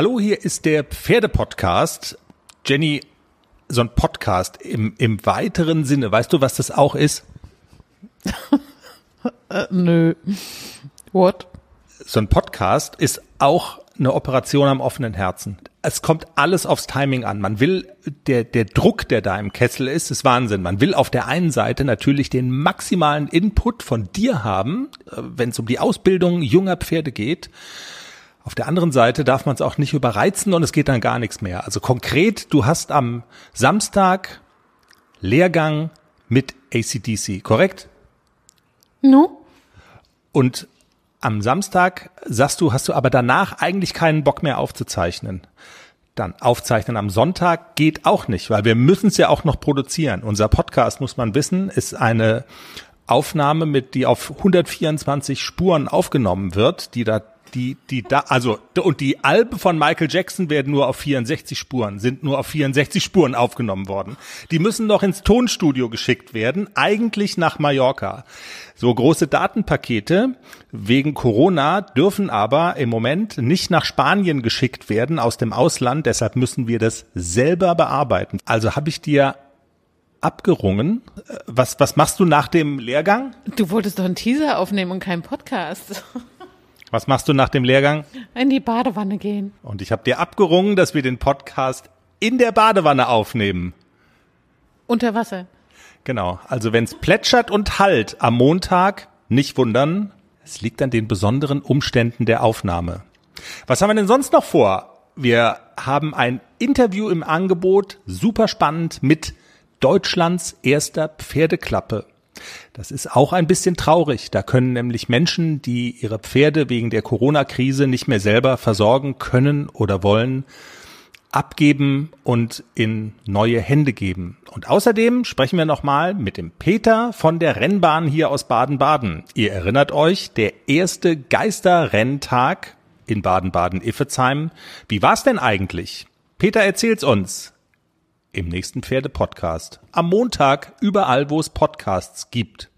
Hallo, hier ist der Pferdepodcast. Jenny, so ein Podcast im, im weiteren Sinne, weißt du, was das auch ist? äh, nö. What? So ein Podcast ist auch eine Operation am offenen Herzen. Es kommt alles aufs Timing an. Man will, der, der Druck, der da im Kessel ist, ist Wahnsinn. Man will auf der einen Seite natürlich den maximalen Input von dir haben, äh, wenn es um die Ausbildung junger Pferde geht. Auf der anderen Seite darf man es auch nicht überreizen und es geht dann gar nichts mehr. Also konkret, du hast am Samstag Lehrgang mit ACDC, korrekt? No. Und am Samstag sagst du, hast du aber danach eigentlich keinen Bock mehr aufzuzeichnen. Dann aufzeichnen am Sonntag geht auch nicht, weil wir müssen es ja auch noch produzieren. Unser Podcast, muss man wissen, ist eine Aufnahme mit, die auf 124 Spuren aufgenommen wird, die da die, die da, also, und die Alben von Michael Jackson werden nur auf 64 Spuren, sind nur auf 64 Spuren aufgenommen worden. Die müssen noch ins Tonstudio geschickt werden, eigentlich nach Mallorca. So große Datenpakete wegen Corona dürfen aber im Moment nicht nach Spanien geschickt werden aus dem Ausland, deshalb müssen wir das selber bearbeiten. Also habe ich dir abgerungen. Was, was machst du nach dem Lehrgang? Du wolltest doch einen Teaser aufnehmen und keinen Podcast. Was machst du nach dem Lehrgang? In die Badewanne gehen. Und ich habe dir abgerungen, dass wir den Podcast in der Badewanne aufnehmen. Unter Wasser. Genau. Also wenn es plätschert und halt am Montag, nicht wundern, es liegt an den besonderen Umständen der Aufnahme. Was haben wir denn sonst noch vor? Wir haben ein Interview im Angebot, super spannend, mit Deutschlands erster Pferdeklappe. Das ist auch ein bisschen traurig. Da können nämlich Menschen, die ihre Pferde wegen der Corona-Krise nicht mehr selber versorgen können oder wollen, abgeben und in neue Hände geben. Und außerdem sprechen wir nochmal mit dem Peter von der Rennbahn hier aus Baden-Baden. Ihr erinnert euch, der erste Geisterrenntag in Baden-Baden-Iffezheim. Wie war's denn eigentlich? Peter erzählt's uns im nächsten Pferde-Podcast. Am Montag überall, wo es Podcasts gibt.